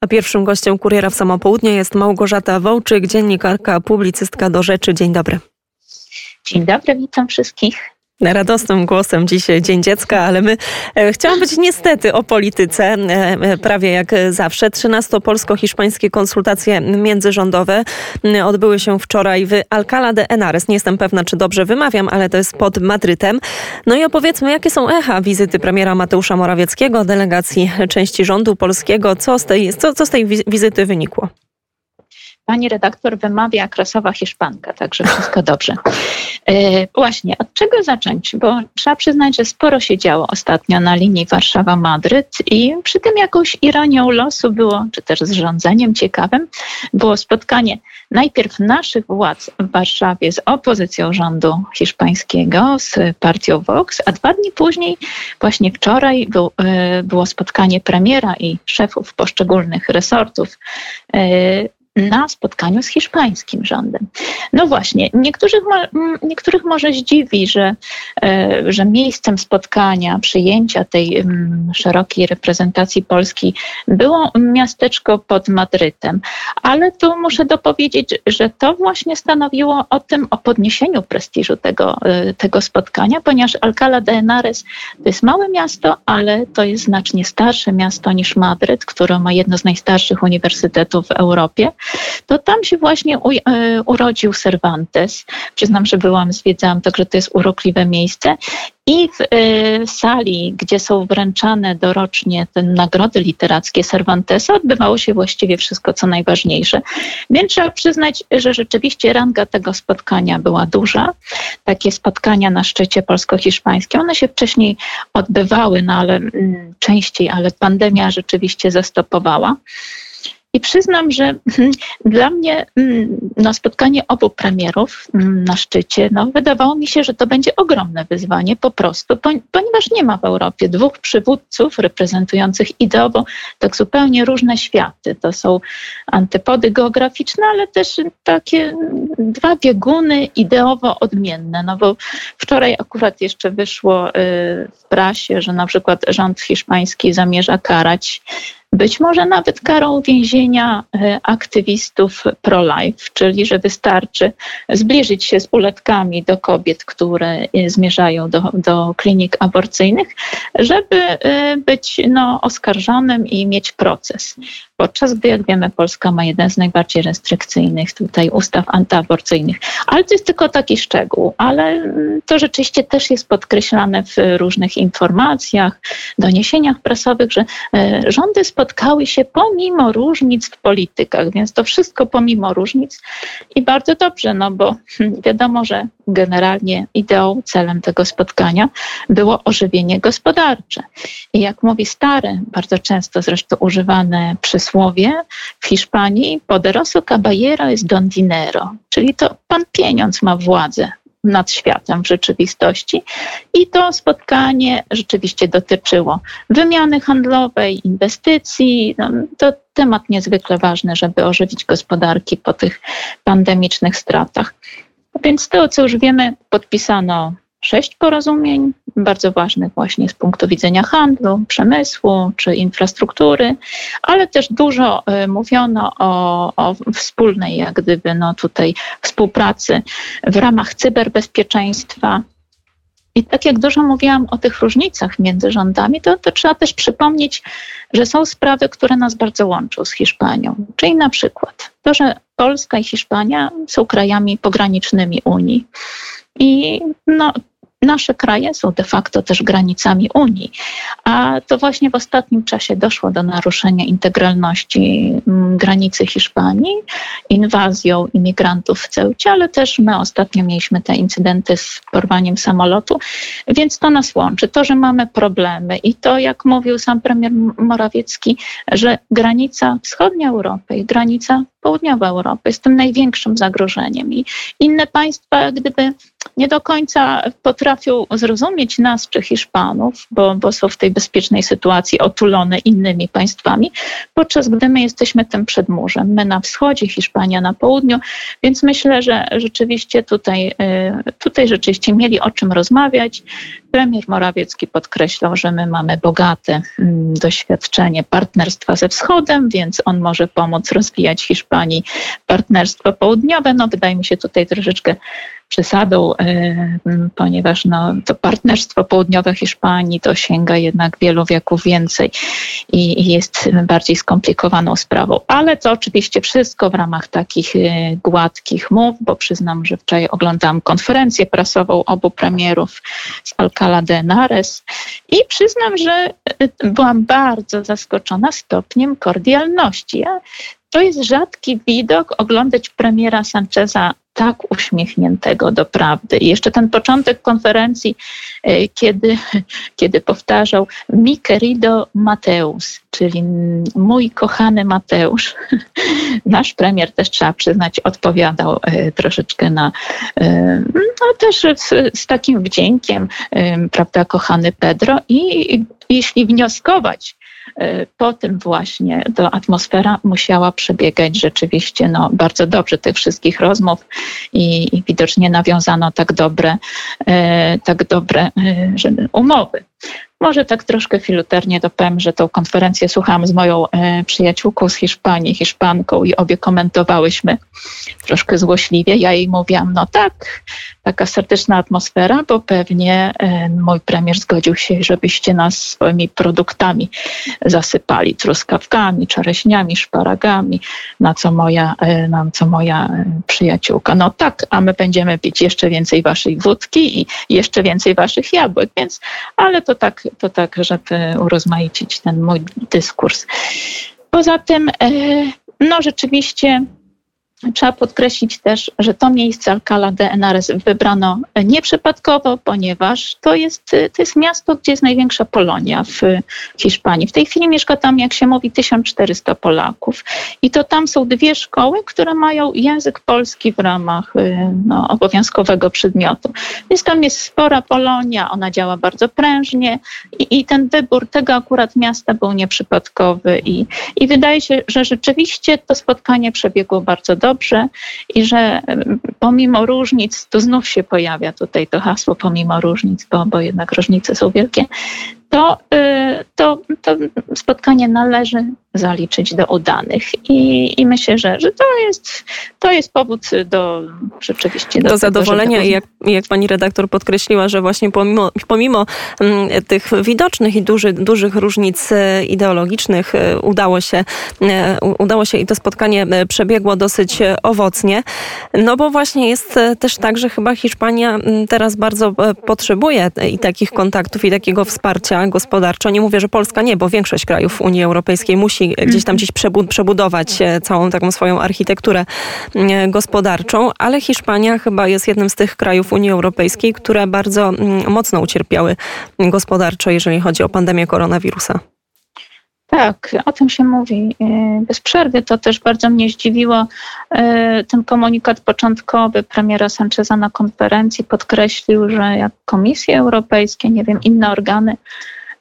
A pierwszym gościem Kuriera w Samo Południe jest Małgorzata Wołczyk, dziennikarka, publicystka do rzeczy. Dzień dobry. Dzień dobry, witam wszystkich radosnym głosem dzisiaj Dzień Dziecka, ale my e, chciałam być niestety o polityce, e, e, prawie jak zawsze. 13 polsko-hiszpańskie konsultacje międzyrządowe odbyły się wczoraj w Alcalá de Henares. Nie jestem pewna, czy dobrze wymawiam, ale to jest pod Madrytem. No i opowiedzmy, jakie są echa wizyty premiera Mateusza Morawieckiego, delegacji części rządu polskiego. Co z tej, co, co z tej wizyty wynikło? Pani redaktor wymawia krasowa hiszpanka, także wszystko dobrze. E, właśnie, od czego zacząć? Bo trzeba przyznać, że sporo się działo ostatnio na linii Warszawa-Madryt i przy tym jakąś ironią losu było, czy też zrządzeniem ciekawym, było spotkanie najpierw naszych władz w Warszawie z opozycją rządu hiszpańskiego, z partią Vox, a dwa dni później, właśnie wczoraj, był, e, było spotkanie premiera i szefów poszczególnych resortów e, na spotkaniu z hiszpańskim rządem. No właśnie, niektórych, niektórych może zdziwi, że, e, że miejscem spotkania, przyjęcia tej szerokiej reprezentacji Polski było miasteczko pod Madrytem, ale tu muszę dopowiedzieć, że to właśnie stanowiło o tym, o podniesieniu prestiżu tego, e, tego spotkania, ponieważ Alcalá de Henares to jest małe miasto, ale to jest znacznie starsze miasto niż Madryt, które ma jedno z najstarszych uniwersytetów w Europie to tam się właśnie u, e, urodził Cervantes. Przyznam, że byłam, zwiedzałam, także to jest urokliwe miejsce. I w y, sali, gdzie są wręczane dorocznie te nagrody literackie Cervantesa, odbywało się właściwie wszystko, co najważniejsze. Więc trzeba przyznać, że rzeczywiście ranga tego spotkania była duża. Takie spotkania na szczycie polsko-hiszpańskim, one się wcześniej odbywały, no ale mm, częściej, ale pandemia rzeczywiście zastopowała. I przyznam, że dla mnie mm, no, spotkanie obu premierów mm, na szczycie, no, wydawało mi się, że to będzie ogromne wyzwanie po prostu, ponieważ nie ma w Europie dwóch przywódców reprezentujących ideowo tak zupełnie różne światy. To są antypody geograficzne, ale też takie dwa bieguny ideowo odmienne. No bo wczoraj akurat jeszcze wyszło y, w prasie, że na przykład rząd hiszpański zamierza karać być może nawet karą więzienia e, aktywistów pro-life, czyli że wystarczy zbliżyć się z uletkami do kobiet, które e, zmierzają do, do klinik aborcyjnych, żeby e, być no, oskarżonym i mieć proces podczas gdy, jak wiemy, Polska ma jeden z najbardziej restrykcyjnych tutaj ustaw antyaborcyjnych. Ale to jest tylko taki szczegół, ale to rzeczywiście też jest podkreślane w różnych informacjach, doniesieniach prasowych, że e, rządy spotkały się pomimo różnic w politykach, więc to wszystko pomimo różnic i bardzo dobrze, no bo wiadomo, że generalnie ideą, celem tego spotkania było ożywienie gospodarcze. I jak mówi stare, bardzo często zresztą używane przysłowie w Hiszpanii, poderoso caballero jest don dinero, czyli to pan pieniądz ma władzę nad światem w rzeczywistości. I to spotkanie rzeczywiście dotyczyło wymiany handlowej, inwestycji. No, to temat niezwykle ważny, żeby ożywić gospodarki po tych pandemicznych stratach. Więc z tego, co już wiemy, podpisano sześć porozumień, bardzo ważnych właśnie z punktu widzenia handlu, przemysłu czy infrastruktury, ale też dużo y, mówiono o, o wspólnej, jak gdyby, no tutaj współpracy w ramach cyberbezpieczeństwa. I tak jak dużo mówiłam o tych różnicach między rządami, to, to trzeba też przypomnieć, że są sprawy, które nas bardzo łączą z Hiszpanią. Czyli na przykład to, że Polska i Hiszpania są krajami pogranicznymi Unii. I no, nasze kraje są de facto też granicami Unii, a to właśnie w ostatnim czasie doszło do naruszenia integralności mm, granicy Hiszpanii, inwazją imigrantów w Ceucie, ale też my ostatnio mieliśmy te incydenty z porwaniem samolotu, więc to nas łączy. To, że mamy problemy i to, jak mówił sam premier Morawiecki, że granica wschodnia Europy i granica południowa Europy jest tym największym zagrożeniem i inne państwa gdyby nie do końca potrafią zrozumieć nas czy Hiszpanów, bo, bo są w tej bezpiecznej sytuacji otulone innymi państwami, podczas gdy my jesteśmy tym przedmurzem. My na wschodzie, Hiszpania na południu, więc myślę, że rzeczywiście tutaj, y, tutaj rzeczywiście mieli o czym rozmawiać. Premier Morawiecki podkreślał, że my mamy bogate mm, doświadczenie partnerstwa ze Wschodem, więc on może pomóc rozwijać Hiszpanii partnerstwo południowe. No, wydaje mi się tutaj troszeczkę przesadą, e, ponieważ no, to partnerstwo południowe Hiszpanii to sięga jednak wielu wieków więcej i, jest bardziej skomplikowaną sprawą. Ale to oczywiście wszystko w ramach takich e, gładkich mów, bo przyznam, że wczoraj oglądałam konferencję prasową obu premierów z Alcalá de Henares i przyznam, że e, byłam bardzo zaskoczona stopniem kordialności. To jest rzadki widok oglądać premiera Sancheza tak uśmiechniętego do prawdy. I jeszcze ten początek konferencji, e, kiedy, kiedy powtarzał mi querido Mateus, czyli mój kochany Mateusz. Nasz premier też trzeba przyznać, odpowiadał e, troszeczkę na, e, no też z, z takim wdziękiem, prawda, kochany Pedro. I jeśli wnioskować E, po tym właśnie to atmosfera musiała przebiegać rzeczywiście no, bardzo dobrze tych wszystkich rozmów i, i widocznie nawiązano tak dobre, e, tak dobre e, umowy. Może tak troszkę filuternie dopowiem, że tą konferencję słuchałam z moją e, przyjaciółką z Hiszpanii, Hiszpanką i obie komentowałyśmy troszkę złośliwie. Ja jej mówiłam, no tak, taka serdeczna atmosfera, bo pewnie e, mój premier zgodził się, żebyście nas swoimi produktami zasypali, truskawkami, czereśniami, szparagami, na co moja, e, na co moja przyjaciółka. No tak, a my będziemy pić jeszcze więcej waszej wódki i jeszcze więcej waszych jabłek, więc, ale to tak to tak, żeby urozmaicić ten mój dyskurs. Poza tym, e, no rzeczywiście Trzeba podkreślić też, że to miejsce Alcalá de Henares wybrano nieprzypadkowo, ponieważ to jest, to jest miasto, gdzie jest największa Polonia w Hiszpanii. W tej chwili mieszka tam, jak się mówi, 1400 Polaków. I to tam są dwie szkoły, które mają język polski w ramach y, no, obowiązkowego przedmiotu. Więc tam jest spora Polonia, ona działa bardzo prężnie i, i ten wybór tego akurat miasta był nieprzypadkowy. I, I wydaje się, że rzeczywiście to spotkanie przebiegło bardzo dobrze dobrze i że pomimo różnic, tu znów się pojawia tutaj to hasło pomimo różnic, bo, bo jednak różnice są wielkie, to, y, to, to spotkanie należy zaliczyć do udanych. I, i myślę, że, że to, jest, to jest powód do rzeczywiście do, do zadowolenia. I jak, jak pani redaktor podkreśliła, że właśnie pomimo, pomimo mm, tych widocznych i duży, dużych różnic e, ideologicznych e, udało się, udało się i to spotkanie przebiegło dosyć owocnie. No bo właśnie jest też tak, że chyba Hiszpania mm, teraz bardzo potrzebuje i takich kontaktów i takiego wsparcia gospodarczo. Nie mówię, że Polska nie, bo większość krajów Unii Europejskiej musi gdzieś tam gdzieś przebudować e, całą taką swoją architekturę e, gospodarczą, ale Hiszpania chyba jest jednym z tych krajów Unii Europejskiej, które bardzo mm, mocno ucierpiały gospodarczo, jeżeli chodzi o pandemię koronawirusa. Tak, o tym się mówi e, bez przerwy. To też bardzo mnie zdziwiło. Ten komunikat początkowy premiera Sancheza na konferencji podkreślił, że jak Komisja Europejska, nie wiem, inne organy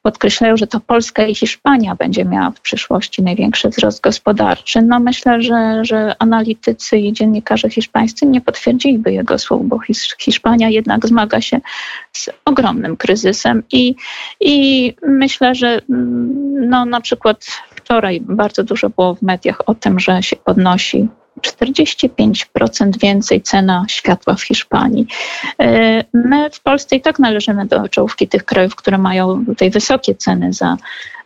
podkreślają, że to Polska i Hiszpania będzie miała w przyszłości największy wzrost gospodarczy. No myślę, że, że analitycy i dziennikarze hiszpańscy nie potwierdziliby jego słów, bo Hiszpania jednak zmaga się z ogromnym kryzysem i, i myślę, że mm, no, na przykład wczoraj bardzo dużo było w mediach o tym, że się podnosi 45% więcej cena światła w Hiszpanii. E, my w Polsce i tak należymy do czołówki tych krajów, które mają tutaj wysokie ceny za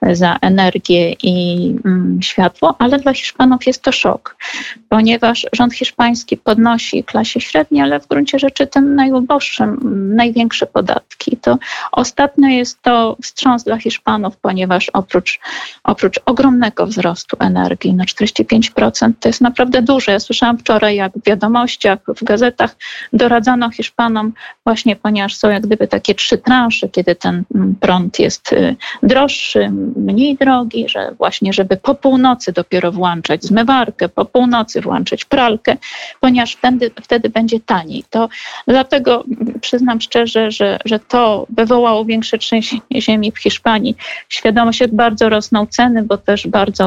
za energię i mm, światło, ale dla Hiszpanów jest to szok, ponieważ rząd hiszpański podnosi klasie średniej, ale w gruncie rzeczy tym najuboższym największe podatki. To ostatnio jest to wstrząs dla Hiszpanów, ponieważ oprócz, oprócz ogromnego wzrostu energii na 45%, to jest naprawdę duże. Ja słyszałam wczoraj, jak w wiadomościach, w gazetach doradzano Hiszpanom właśnie, ponieważ są jak gdyby takie trzy transze, kiedy ten mm, prąd jest y, droższy, mniej drogi, że właśnie, żeby po północy dopiero włączać zmywarkę, po północy włączać pralkę, ponieważ wtedy, wtedy będzie taniej. To dlatego przyznam szczerze, że, że to wywołało większe trzęsienie ziemi w Hiszpanii. Świadomość, jak bardzo rosną ceny, bo też bardzo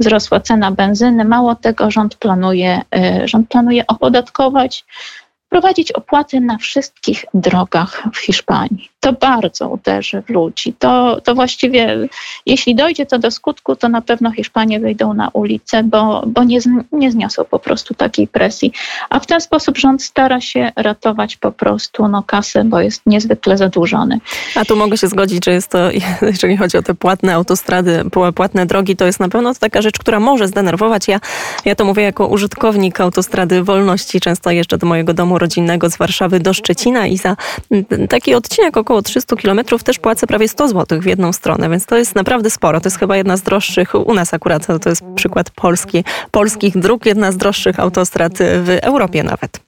wzrosła cena benzyny. Mało tego, rząd planuje, e, rząd planuje opodatkować, wprowadzić opłaty na wszystkich drogach w Hiszpanii. to bardzo uderzy w ludzi. To, to właściwie, jeśli dojdzie to do skutku, to na pewno Hiszpanie wyjdą na ulicę, bo, bo nie, nie zniosą po prostu takiej presji. A w ten sposób rząd stara się ratować po prostu no, kasę, bo jest niezwykle zadłużony. A tu mogę się zgodzić, że jest to, jeżeli chodzi o te płatne autostrady, płatne drogi, to jest na pewno taka rzecz, która może zdenerwować. Ja, ja to mówię jako użytkownik autostrady Wolności. Często jeżdżę do mojego domu rodzinnego z Warszawy do Szczecina i za taki odcinek około 300 kilometrów też płacę prawie 100 zł w jedną stronę, więc to jest naprawdę sporo. To jest chyba jedna z droższych, u nas akurat to jest przykład Polski, polskich dróg, jedna z droższych autostrad w Europie nawet.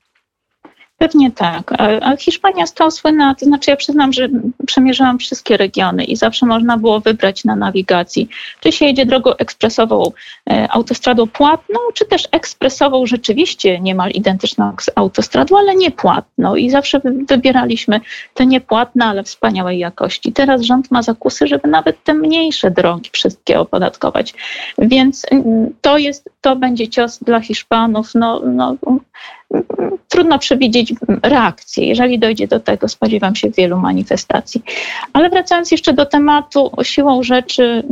Pewnie tak. A Hiszpania stała słynna, to znaczy ja przyznam, że przemierzałam wszystkie regiony i zawsze można było wybrać na nawigacji, czy się jedzie drogą ekspresową, e, autostradą płatną, czy też ekspresową, rzeczywiście niemal identyczną z autostradą, ale niepłatną. I zawsze wybieraliśmy te niepłatne, ale wspaniałej jakości. Teraz rząd ma zakusy, żeby nawet te mniejsze drogi wszystkie opodatkować. Więc mm, to jest, to będzie cios dla Hiszpanów. No, no, trudno przewidzieć reakcję. Jeżeli dojdzie do tego, spodziewam się wielu manifestacji. Ale wracając jeszcze do tematu, siłą rzeczy,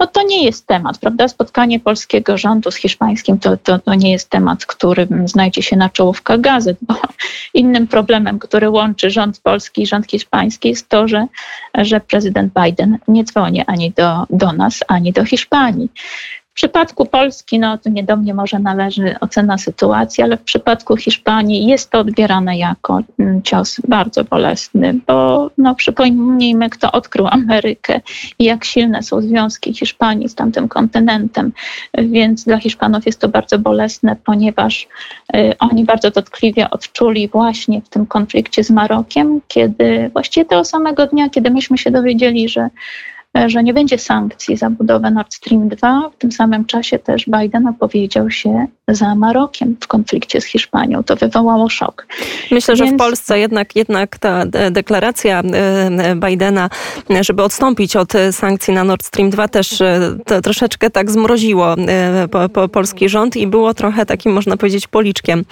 no to nie jest temat, prawda? Spotkanie polskiego rządu z hiszpańskim to, to, to nie jest temat, który znajdzie się na czołówkach gazet, bo innym problemem, który łączy rząd polski i rząd hiszpański jest to, że, że prezydent Biden nie dzwoni ani do, do nas, ani do Hiszpanii. W przypadku Polski, no to nie do mnie może należy ocena sytuacji, ale w przypadku Hiszpanii jest to odbierane jako mm, cios bardzo bolesny, bo no, przypomnijmy, kto odkrył Amerykę i jak silne są związki Hiszpanii z tamtym kontynentem, więc dla Hiszpanów jest to bardzo bolesne, ponieważ y, oni bardzo dotkliwie odczuli właśnie w tym konflikcie z Marokiem, kiedy właściwie tego samego dnia, kiedy myśmy się dowiedzieli, że że nie będzie sankcji za budowę Nord Stream 2. W tym samym czasie też Biden opowiedział się za Marokiem w konflikcie z Hiszpanią. To wywołało szok. Myślę, Więc... że w Polsce jednak, jednak ta deklaracja e, Bidena, żeby odstąpić od sankcji na Nord Stream 2 też e, troszeczkę tak zmroziło e, po, po polski rząd i było trochę takim, można powiedzieć, policzkiem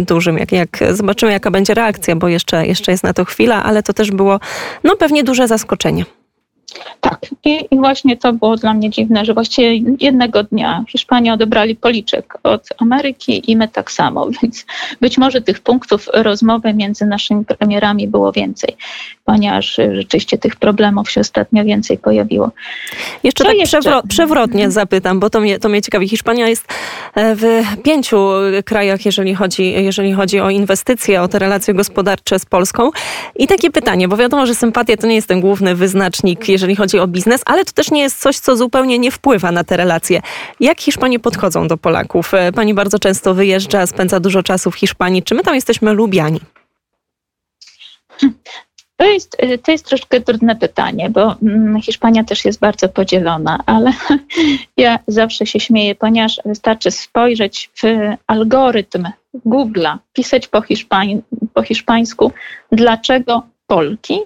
dużym. Jak, jak zobaczymy, jaka będzie reakcja, bo jeszcze, jeszcze jest na to chwila, ale to też było no, pewnie duże zaskoczenie. Tak. I, I, właśnie to było dla mnie dziwne, że właściwie jednego dnia Hiszpanie odebrali policzek od Ameryki i my tak samo, więc być może tych punktów rozmowy między naszymi premierami było więcej, ponieważ rzeczywiście tych problemów się ostatnio więcej pojawiło. Jeszcze Co tak jeszcze? Przewro przewrotnie zapytam, bo to mnie, to mnie ciekawi. Hiszpania jest e, w pięciu krajach, jeżeli chodzi, jeżeli chodzi o inwestycje, o te relacje gospodarcze z Polską. I takie pytanie, bo wiadomo, że sympatia to nie jest ten główny wyznacznik, jeżeli chodzi o biznes, ale to też nie jest coś, co zupełnie nie wpływa na te relacje. Jak Hiszpanie podchodzą do Polaków? E, pani bardzo często wyjeżdża, spędza dużo czasu w Hiszpanii. Czy my tam jesteśmy lubiani? To jest, e, to jest troszkę trudne pytanie, bo mm, Hiszpania też jest bardzo podzielona, ale ja zawsze się śmieję, ponieważ wystarczy spojrzeć w algorytm Google'a, pisać po, hiszpań, po hiszpańsku, dlaczego Polki,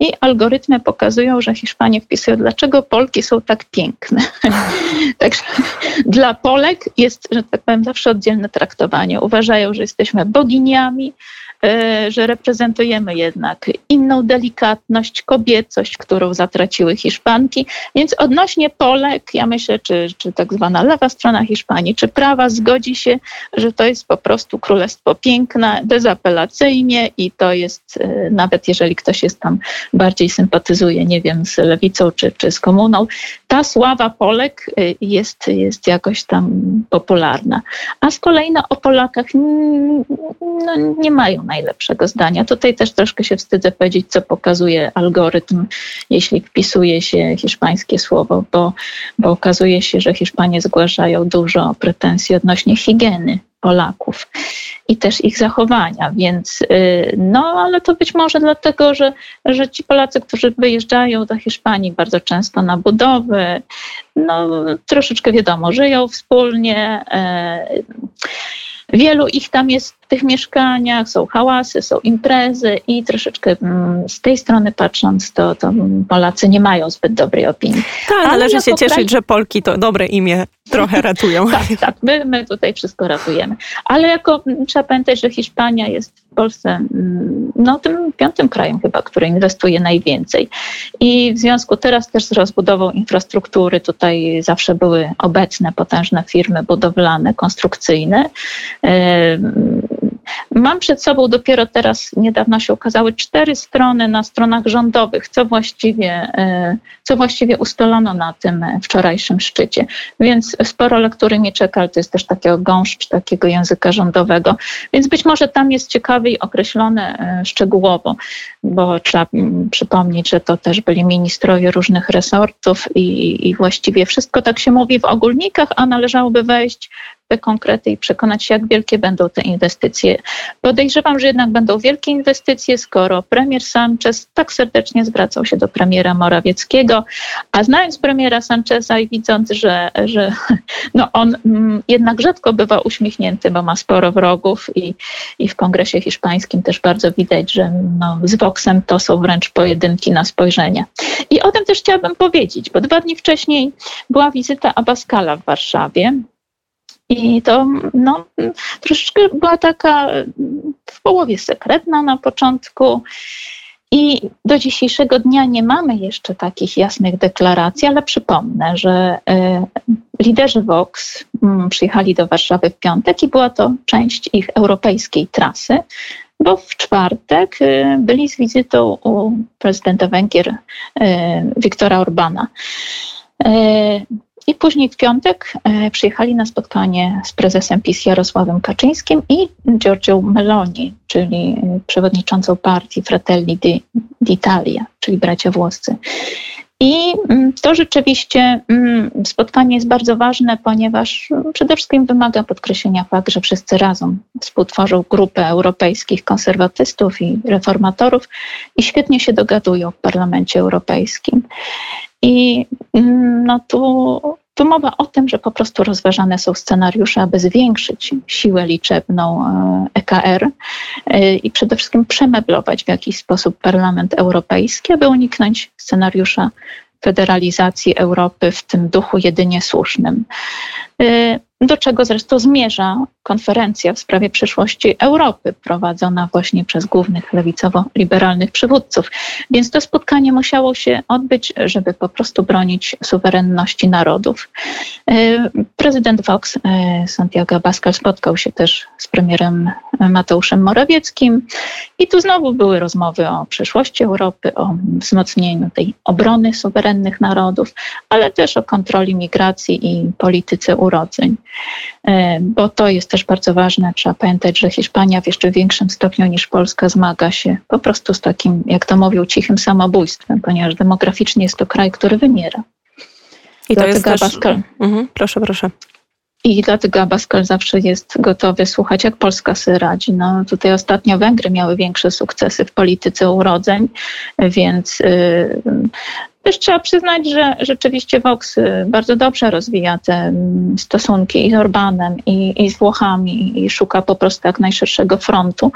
i algorytmy pokazują, że Hiszpanie wpisują, dlaczego Polki są tak piękne. Także dla Polek jest, że tak powiem, zawsze oddzielne traktowanie. Uważają, że jesteśmy boginiami, że reprezentujemy jednak inną delikatność, kobiecość, którą zatraciły Hiszpanki. Więc odnośnie Polek, ja myślę, czy, czy tak zwana lewa strona Hiszpanii, czy prawa zgodzi się, że to jest po prostu królestwo piękne, bezapelacyjnie i to jest, e, nawet jeżeli ktoś jest tam bardziej sympatyzuje, nie wiem, z lewicą czy, czy z komuną, ta sława Polek e, jest, jest jakoś tam popularna. A z kolei no, o Polakach no, nie mają najlepszego zdania. Tutaj też troszkę się wstydzę powiedzieć, co pokazuje algorytm, jeśli wpisuje się hiszpańskie słowo, bo, bo okazuje się, że Hiszpanie zgłaszają dużo pretensji odnośnie higieny Polaków i też ich zachowania. Więc y, no, ale to być może dlatego, że, że ci Polacy, którzy wyjeżdżają do Hiszpanii bardzo często na budowę, no troszeczkę wiadomo, żyją wspólnie. E, wielu ich tam jest tych mieszkaniach, są hałasy, są imprezy i troszeczkę mm, z tej strony patrząc, to, to Polacy nie mają zbyt dobrej opinii. Tak, należy się cieszyć, kraj... że Polki to dobre imię trochę ratują. tak, tak, my, my tutaj wszystko ratujemy. Ale jako trzeba pamiętać, że Hiszpania jest w Polsce mm, no, tym piątym krajem chyba, który inwestuje najwięcej. I w związku teraz też z rozbudową infrastruktury tutaj zawsze były obecne potężne firmy budowlane, konstrukcyjne. Mam przed sobą dopiero teraz, niedawno się ukazały cztery strony na stronach rządowych, co właściwie, e, co właściwie ustalono na tym wczorajszym szczycie. Więc sporo lektury mnie czeka, ale to jest też takiego gąszcz takiego języka rządowego. Więc być może tam jest ciekawiej określone szczegółowo, bo trzeba przypomnieć, że to też byli ministrowie różnych resortów i, i właściwie wszystko tak się mówi w ogólnikach, a należałoby wejść konkrety i przekonać się, jak wielkie będą te inwestycje. Podejrzewam, że jednak będą wielkie inwestycje, skoro premier Sanchez tak serdecznie zwracał się do premiera Morawieckiego, a znając premiera Sancheza i widząc, że, że no on mm, jednak rzadko bywa uśmiechnięty, bo ma sporo wrogów i, i w kongresie hiszpańskim też bardzo widać, że no, z Voxem to są wręcz pojedynki na spojrzenie. I o tym też chciałabym powiedzieć, bo dwa dni wcześniej była wizyta Abaskala w Warszawie. I to no, troszeczkę była taka w połowie sekretna na początku. I do dzisiejszego dnia nie mamy jeszcze takich jasnych deklaracji, ale przypomnę, że y, liderzy Vox y, przyjechali do Warszawy w piątek i była to część ich europejskiej trasy, bo w czwartek y, byli z wizytą u prezydenta Węgier Viktora Orbana. I później w piątek e, przyjechali na spotkanie z prezesem PiS Jarosławem Kaczyńskim i Giorgio Meloni, czyli e, przewodniczącą partii Fratelli d'Italia, czyli bracia włoscy. I mm, to rzeczywiście mm, spotkanie jest bardzo ważne, ponieważ przede wszystkim wymaga podkreślenia fakt, że wszyscy razem współtworzą grupę europejskich konserwatystów i reformatorów i świetnie się dogadują w Parlamencie Europejskim. I mm, no tu, tu mowa o tym, że po prostu rozważane są scenariusze, aby zwiększyć siłę liczebną EKR e e, i przede wszystkim przemeblować w jakiś sposób Parlament Europejski, aby uniknąć scenariusza federalizacji Europy w tym duchu jedynie słusznym. Do czego zresztą zmierza konferencja w sprawie przyszłości Europy, prowadzona właśnie przez głównych lewicowo-liberalnych przywódców. Więc to spotkanie musiało się odbyć, żeby po prostu bronić suwerenności narodów. E, prezydent Vox, e, Santiago Abascal, spotkał się też z premierem Mateuszem Morawieckim i tu znowu były rozmowy o przyszłości Europy, o wzmocnieniu tej obrony suwerennych narodów, ale też o kontroli migracji i polityce urodzeń. E, bo to jest też bardzo ważne. Trzeba pamiętać, że Hiszpania w jeszcze większym stopniu niż Polska zmaga się po prostu z takim, jak to mówią, cichym samobójstwem, ponieważ demograficznie jest to kraj, który wymiera. I to Dlatego jest też... Mhm, proszę, proszę. I dlatego Abascal zawsze jest gotowy słuchać, jak Polska sobie radzi. No, tutaj ostatnio Węgry miały większe sukcesy w polityce urodzeń, więc y, też trzeba przyznać, że rzeczywiście Vox y, bardzo dobrze rozwija te mm, stosunki i z Orbanem, i, i z Włochami, i szuka po prostu jak najszerszego frontu.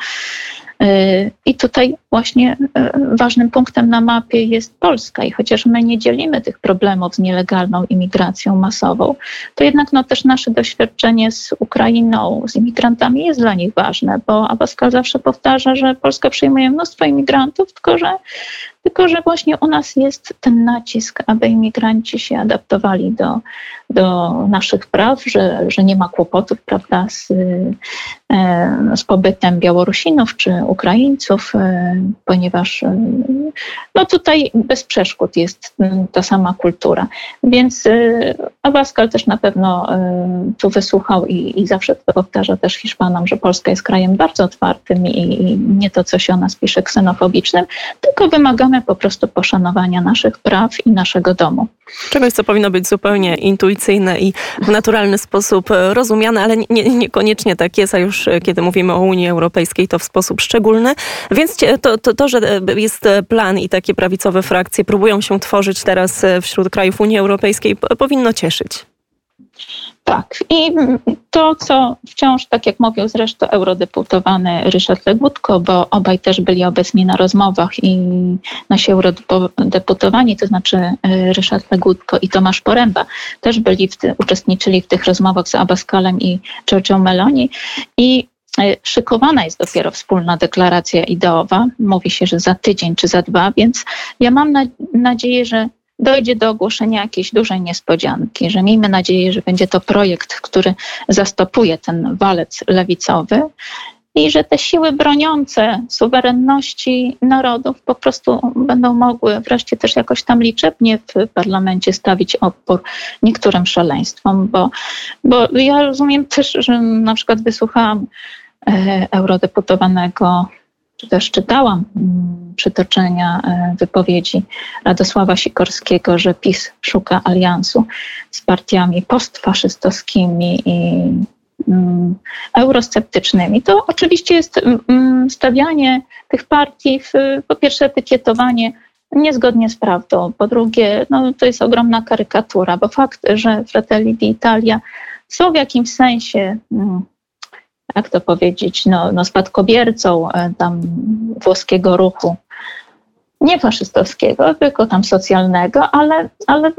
Y, I tutaj właśnie y, ważnym punktem na mapie jest Polska. I chociaż my nie dzielimy tych problemów z nielegalną imigracją masową, to jednak no, też nasze doświadczenie z Ukrainą, z imigrantami jest dla nich ważne, bo Abaskal zawsze powtarza, że Polska przyjmuje mnóstwo imigrantów, tylko że tylko, że właśnie u nas jest ten nacisk, aby imigranci się adaptowali do, do naszych praw, że, że nie ma kłopotów prawda, z, e, z pobytem Białorusinów czy Ukraińców, e, ponieważ e, no tutaj bez przeszkód jest ta sama kultura. Więc Abaskal też na pewno tu wysłuchał i, i zawsze powtarza też Hiszpanom, że Polska jest krajem bardzo otwartym i, i nie to, co się o nas pisze, ksenofobicznym, tylko wymagamy po prostu poszanowania naszych praw i naszego domu. Czegoś, co powinno być zupełnie intuicyjne i w naturalny sposób rozumiane, ale nie, niekoniecznie tak jest, a już kiedy mówimy o Unii Europejskiej, to w sposób szczególny. Więc to, to, to, że jest plan i takie prawicowe frakcje próbują się tworzyć teraz wśród krajów Unii Europejskiej, powinno cieszyć. Tak. I to, co wciąż, tak jak mówił zresztą eurodeputowany Ryszard Legutko, bo obaj też byli obecni na rozmowach i nasi eurodeputowani, to znaczy e, Ryszard Legutko i Tomasz Poręba, też byli w ty, uczestniczyli w tych rozmowach z Abaskalem i Giorgio Meloni i e, Szykowana jest dopiero wspólna deklaracja ideowa. Mówi się, że za tydzień czy za dwa, więc ja mam nadzieję, że dojdzie do ogłoszenia jakiejś dużej niespodzianki, że miejmy nadzieję, że będzie to projekt, który zastopuje ten walec lewicowy i że te siły broniące suwerenności narodów po prostu będą mogły wreszcie też jakoś tam liczebnie w parlamencie stawić opór niektórym szaleństwom, bo, bo ja rozumiem też, że na przykład wysłuchałam e, eurodeputowanego czy też czytałam mm, przytoczenia e, wypowiedzi Radosława Sikorskiego, że PiS szuka aliansu z partiami postfaszystowskimi i mm, eurosceptycznymi. To oczywiście jest mm, stawianie tych partii, w, po pierwsze etykietowanie niezgodnie z prawdą, po drugie no, to jest ogromna karykatura, bo fakt, że Fratelli d'Italia są w jakimś sensie jak to powiedzieć, no, no spadkobiercą e, tam włoskiego ruchu, nie faszystowskiego, tylko tam socjalnego, ale, ale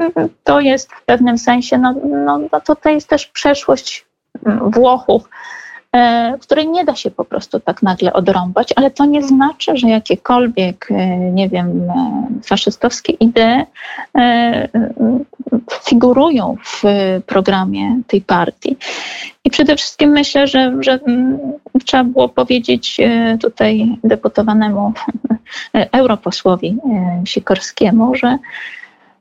to jest w pewnym sensie, no, no, no to, to jest też przeszłość mm, Włochów, e, której nie da się po prostu tak nagle odrąbać, ale to nie znaczy, że jakiekolwiek, e, nie wiem, faszystowskie idee figurują w programie tej partii. I przede wszystkim myślę, że, że mm, trzeba było powiedzieć e, tutaj deputowanemu europosłowi e, Sikorskiemu, że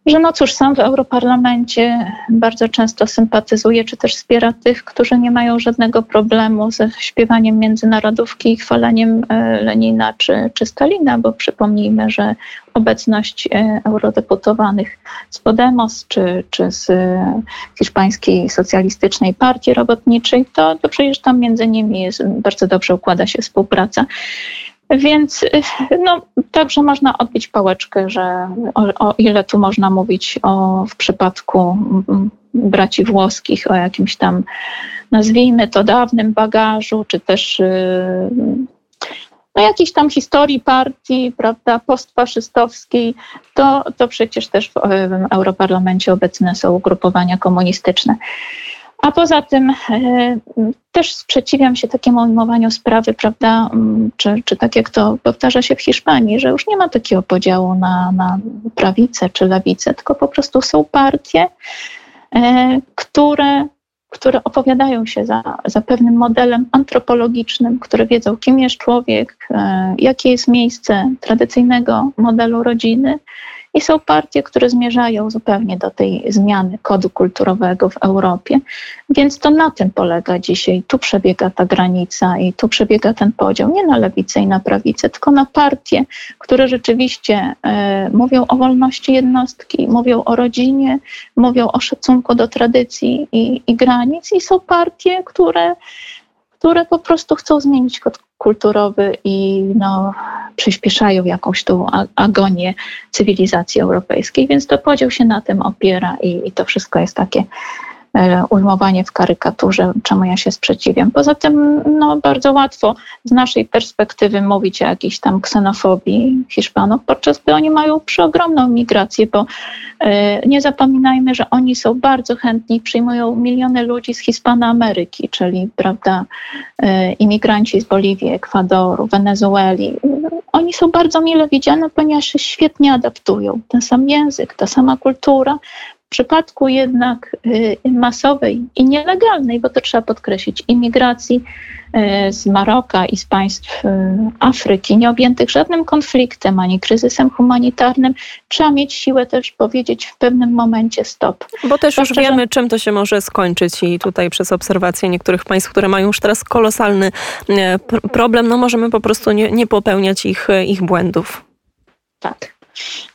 że no cóż, sam w Europarlamencie bardzo często sympatyzuje, czy też wspiera tych, którzy nie mają żadnego problemu ze śpiewaniem międzynarodówki i chwaleniem e, Lenina czy, czy Stalina, bo przypomnijmy, że obecność e, eurodeputowanych z Podemos czy, czy z e, Hiszpańskiej Socjalistycznej Partii Robotniczej, to, to przecież tam między nimi jest, bardzo dobrze układa się współpraca. Więc no, także można odbić pałeczkę, że o, o, ile tu można mówić o, w przypadku braci włoskich o jakimś tam, nazwijmy to, dawnym bagażu, czy też y, no, jakiejś tam historii partii, prawda, postfaszystowskiej, to, to przecież też w Europarlamencie obecne są ugrupowania komunistyczne. A poza tym e, też sprzeciwiam się takiemu ujmowaniu sprawy, prawda, czy, czy tak jak to powtarza się w Hiszpanii, że już nie ma takiego podziału na, na prawicę czy lewicę, tylko po prostu są partie, e, które, które opowiadają się za, za pewnym modelem antropologicznym, które wiedzą, kim jest człowiek, e, jakie jest miejsce tradycyjnego modelu rodziny i są partie, które zmierzają zupełnie do tej zmiany kodu kulturowego w Europie. Więc to na tym polega dzisiaj. Tu przebiega ta granica i tu przebiega ten podział. Nie na lewicę i na prawicę, tylko na partie, które rzeczywiście e, mówią o wolności jednostki, mówią o rodzinie, mówią o szacunku do tradycji i, i granic. I są partie, które które po prostu chcą zmienić kod kulturowy i no, przyspieszają jakąś tą agonię cywilizacji europejskiej, więc to podział się na tym opiera i, i to wszystko jest takie ujmowanie w karykaturze, czemu ja się sprzeciwiam. Poza tym no, bardzo łatwo z naszej perspektywy mówić o jakiejś tam ksenofobii Hiszpanów, podczas gdy oni mają przeogromną migrację, bo e, nie zapominajmy, że oni są bardzo chętni, przyjmują miliony ludzi z Hiszpanoameryki, czyli prawda, e, imigranci z Boliwii, Ekwadoru, Wenezueli. Oni są bardzo mile widziane, ponieważ się świetnie adaptują. Ten sam język, ta sama kultura, w przypadku jednak y, masowej i nielegalnej, bo to trzeba podkreślić, imigracji y, z Maroka i z państw y, Afryki, nie objętych żadnym konfliktem ani kryzysem humanitarnym, trzeba mieć siłę też powiedzieć w pewnym momencie stop. Bo też już wiemy, czym to się może skończyć i tutaj przez obserwację niektórych państw, które mają już teraz kolosalny problem, no możemy po prostu nie, nie popełniać ich, ich błędów. Tak.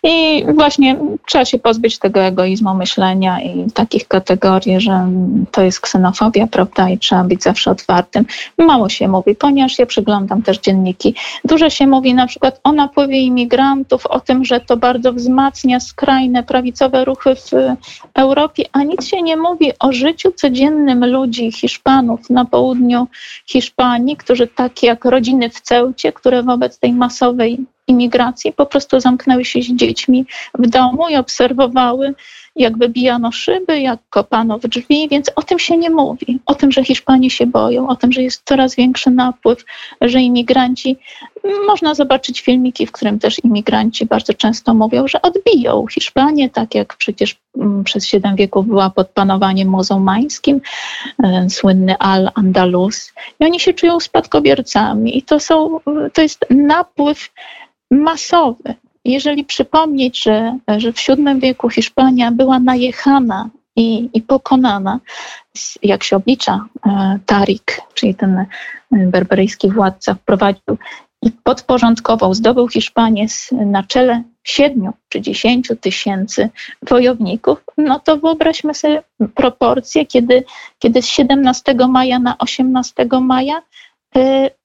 I właśnie trzeba się pozbyć tego egoizmu myślenia i takich kategorii, że to jest ksenofobia, prawda, i trzeba być zawsze otwartym. Mało się mówi, ponieważ ja przyglądam też dzienniki. Dużo się mówi na przykład o napływie imigrantów, o tym, że to bardzo wzmacnia skrajne prawicowe ruchy w Europie, a nic się nie mówi o życiu codziennym ludzi, Hiszpanów na południu Hiszpanii, którzy tak jak rodziny w Ceucie, które wobec tej masowej imigracji po prostu zamknęły się z dziećmi w domu i obserwowały, jak wybijano szyby, jak kopano w drzwi, więc o tym się nie mówi. O tym, że Hiszpanie się boją, o tym, że jest coraz większy napływ, że imigranci. Można zobaczyć filmiki, w którym też imigranci bardzo często mówią, że odbiją Hiszpanię, tak jak przecież mm, przez siedem wieków była pod panowaniem muzułmańskim, e, słynny Al-Andalus. I oni się czują spadkobiercami. I to, są, to jest napływ masowy. Jeżeli przypomnieć, że, że w VII wieku Hiszpania była najechana i, i pokonana, jak się oblicza, e, Tarik, czyli ten e, berberyjski władca, wprowadził i podporządkował, zdobył Hiszpanię na czele siedmiu czy dziesięciu tysięcy wojowników, no to wyobraźmy sobie proporcje, kiedy, kiedy z 17 maja na 18 maja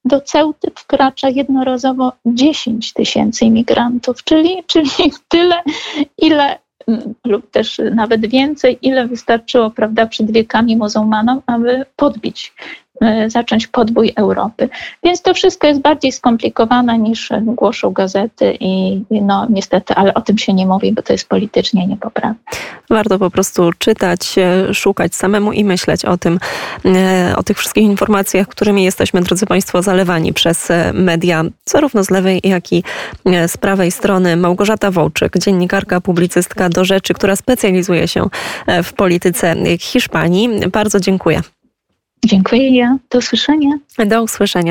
do Ceuty wkracza jednorazowo 10 tysięcy imigrantów, czyli, czyli tyle, ile lub też nawet więcej, ile wystarczyło prawda, przed wiekami muzułmanom, aby podbić zacząć podbój Europy. Więc to wszystko jest bardziej skomplikowane niż głoszą gazety i no niestety, ale o tym się nie mówi, bo to jest politycznie niepoprawne. Warto po prostu czytać, e, szukać samemu i myśleć o tym, e, o tych wszystkich informacjach, którymi jesteśmy, drodzy Państwo, zalewani przez media, zarówno z lewej, jak i z prawej strony. Małgorzata Wołczyk, dziennikarka, publicystka do rzeczy, która specjalizuje się w polityce Hiszpanii. Bardzo dziękuję. Dziękuję. Do usłyszenia. Do usłyszenia.